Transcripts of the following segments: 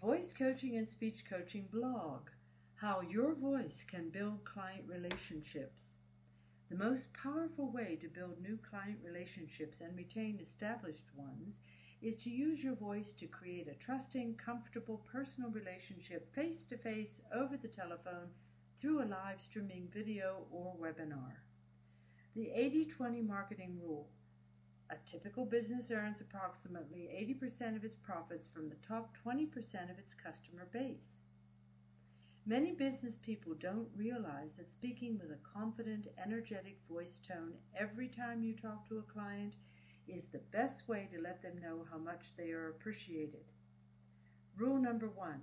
Voice Coaching and Speech Coaching blog How Your Voice Can Build Client Relationships. The most powerful way to build new client relationships and retain established ones is to use your voice to create a trusting, comfortable, personal relationship face to face over the telephone through a live streaming video or webinar. The 80 20 marketing rule a typical business earns approximately 80% of its profits from the top 20% of its customer base. Many business people don't realize that speaking with a confident, energetic voice tone every time you talk to a client is the best way to let them know how much they are appreciated. Rule number one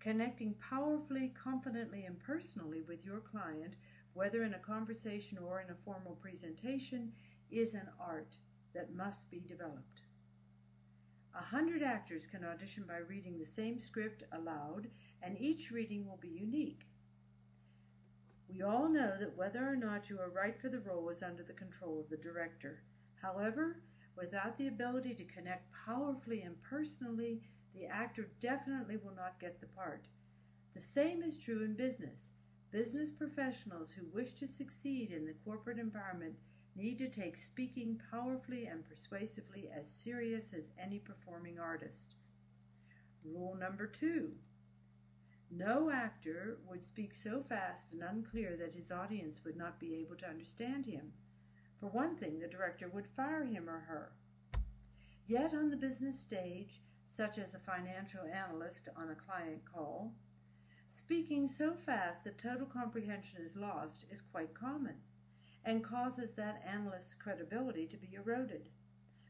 connecting powerfully, confidently, and personally with your client, whether in a conversation or in a formal presentation, is an art that must be developed. A hundred actors can audition by reading the same script aloud, and each reading will be unique. We all know that whether or not you are right for the role is under the control of the director. However, without the ability to connect powerfully and personally, the actor definitely will not get the part. The same is true in business. Business professionals who wish to succeed in the corporate environment need to take speaking powerfully and persuasively as serious as any performing artist. Rule number two no actor would speak so fast and unclear that his audience would not be able to understand him. For one thing, the director would fire him or her. Yet on the business stage, such as a financial analyst on a client call, speaking so fast that total comprehension is lost is quite common and causes that analyst's credibility to be eroded.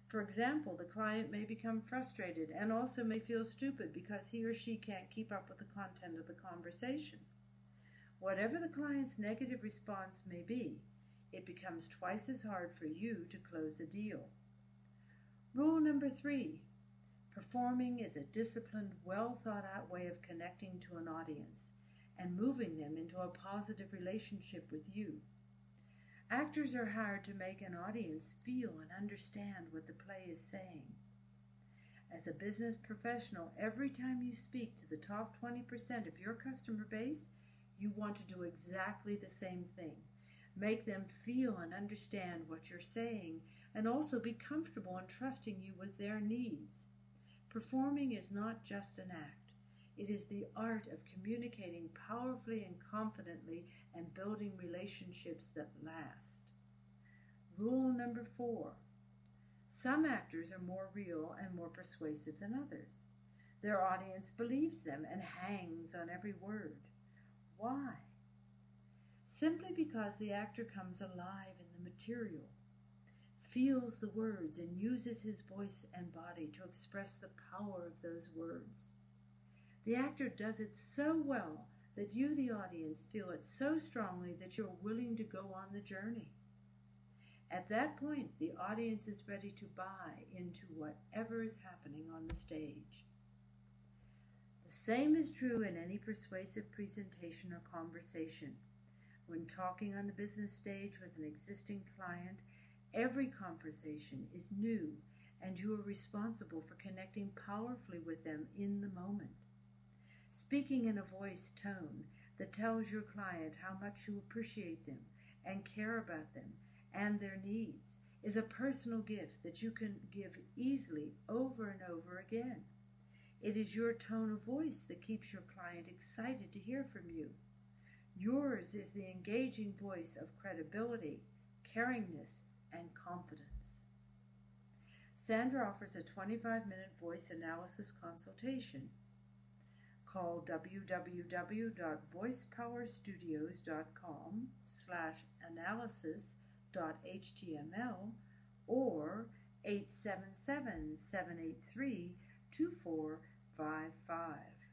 For example, the client may become frustrated and also may feel stupid because he or she can't keep up with the content of the conversation. Whatever the client's negative response may be, it becomes twice as hard for you to close the deal. Rule number three performing is a disciplined, well thought out way of connecting to an audience and moving them into a positive relationship with you. Actors are hired to make an audience feel and understand what the play is saying. As a business professional, every time you speak to the top 20% of your customer base, you want to do exactly the same thing. Make them feel and understand what you're saying and also be comfortable in trusting you with their needs. Performing is not just an act. It is the art of communicating powerfully and confidently and building relationships that last. Rule number four some actors are more real and more persuasive than others. Their audience believes them and hangs on every word. Why? Simply because the actor comes alive in the material, feels the words, and uses his voice and body to express the power of those words. The actor does it so well that you, the audience, feel it so strongly that you're willing to go on the journey. At that point, the audience is ready to buy into whatever is happening on the stage. The same is true in any persuasive presentation or conversation. When talking on the business stage with an existing client, every conversation is new and you are responsible for connecting powerfully with them in the moment. Speaking in a voice tone that tells your client how much you appreciate them and care about them and their needs is a personal gift that you can give easily over and over again. It is your tone of voice that keeps your client excited to hear from you. Yours is the engaging voice of credibility, caringness, and confidence. Sandra offers a 25 minute voice analysis consultation call www.voicepowerstudios.com slash analysis.html or 877-783-2455.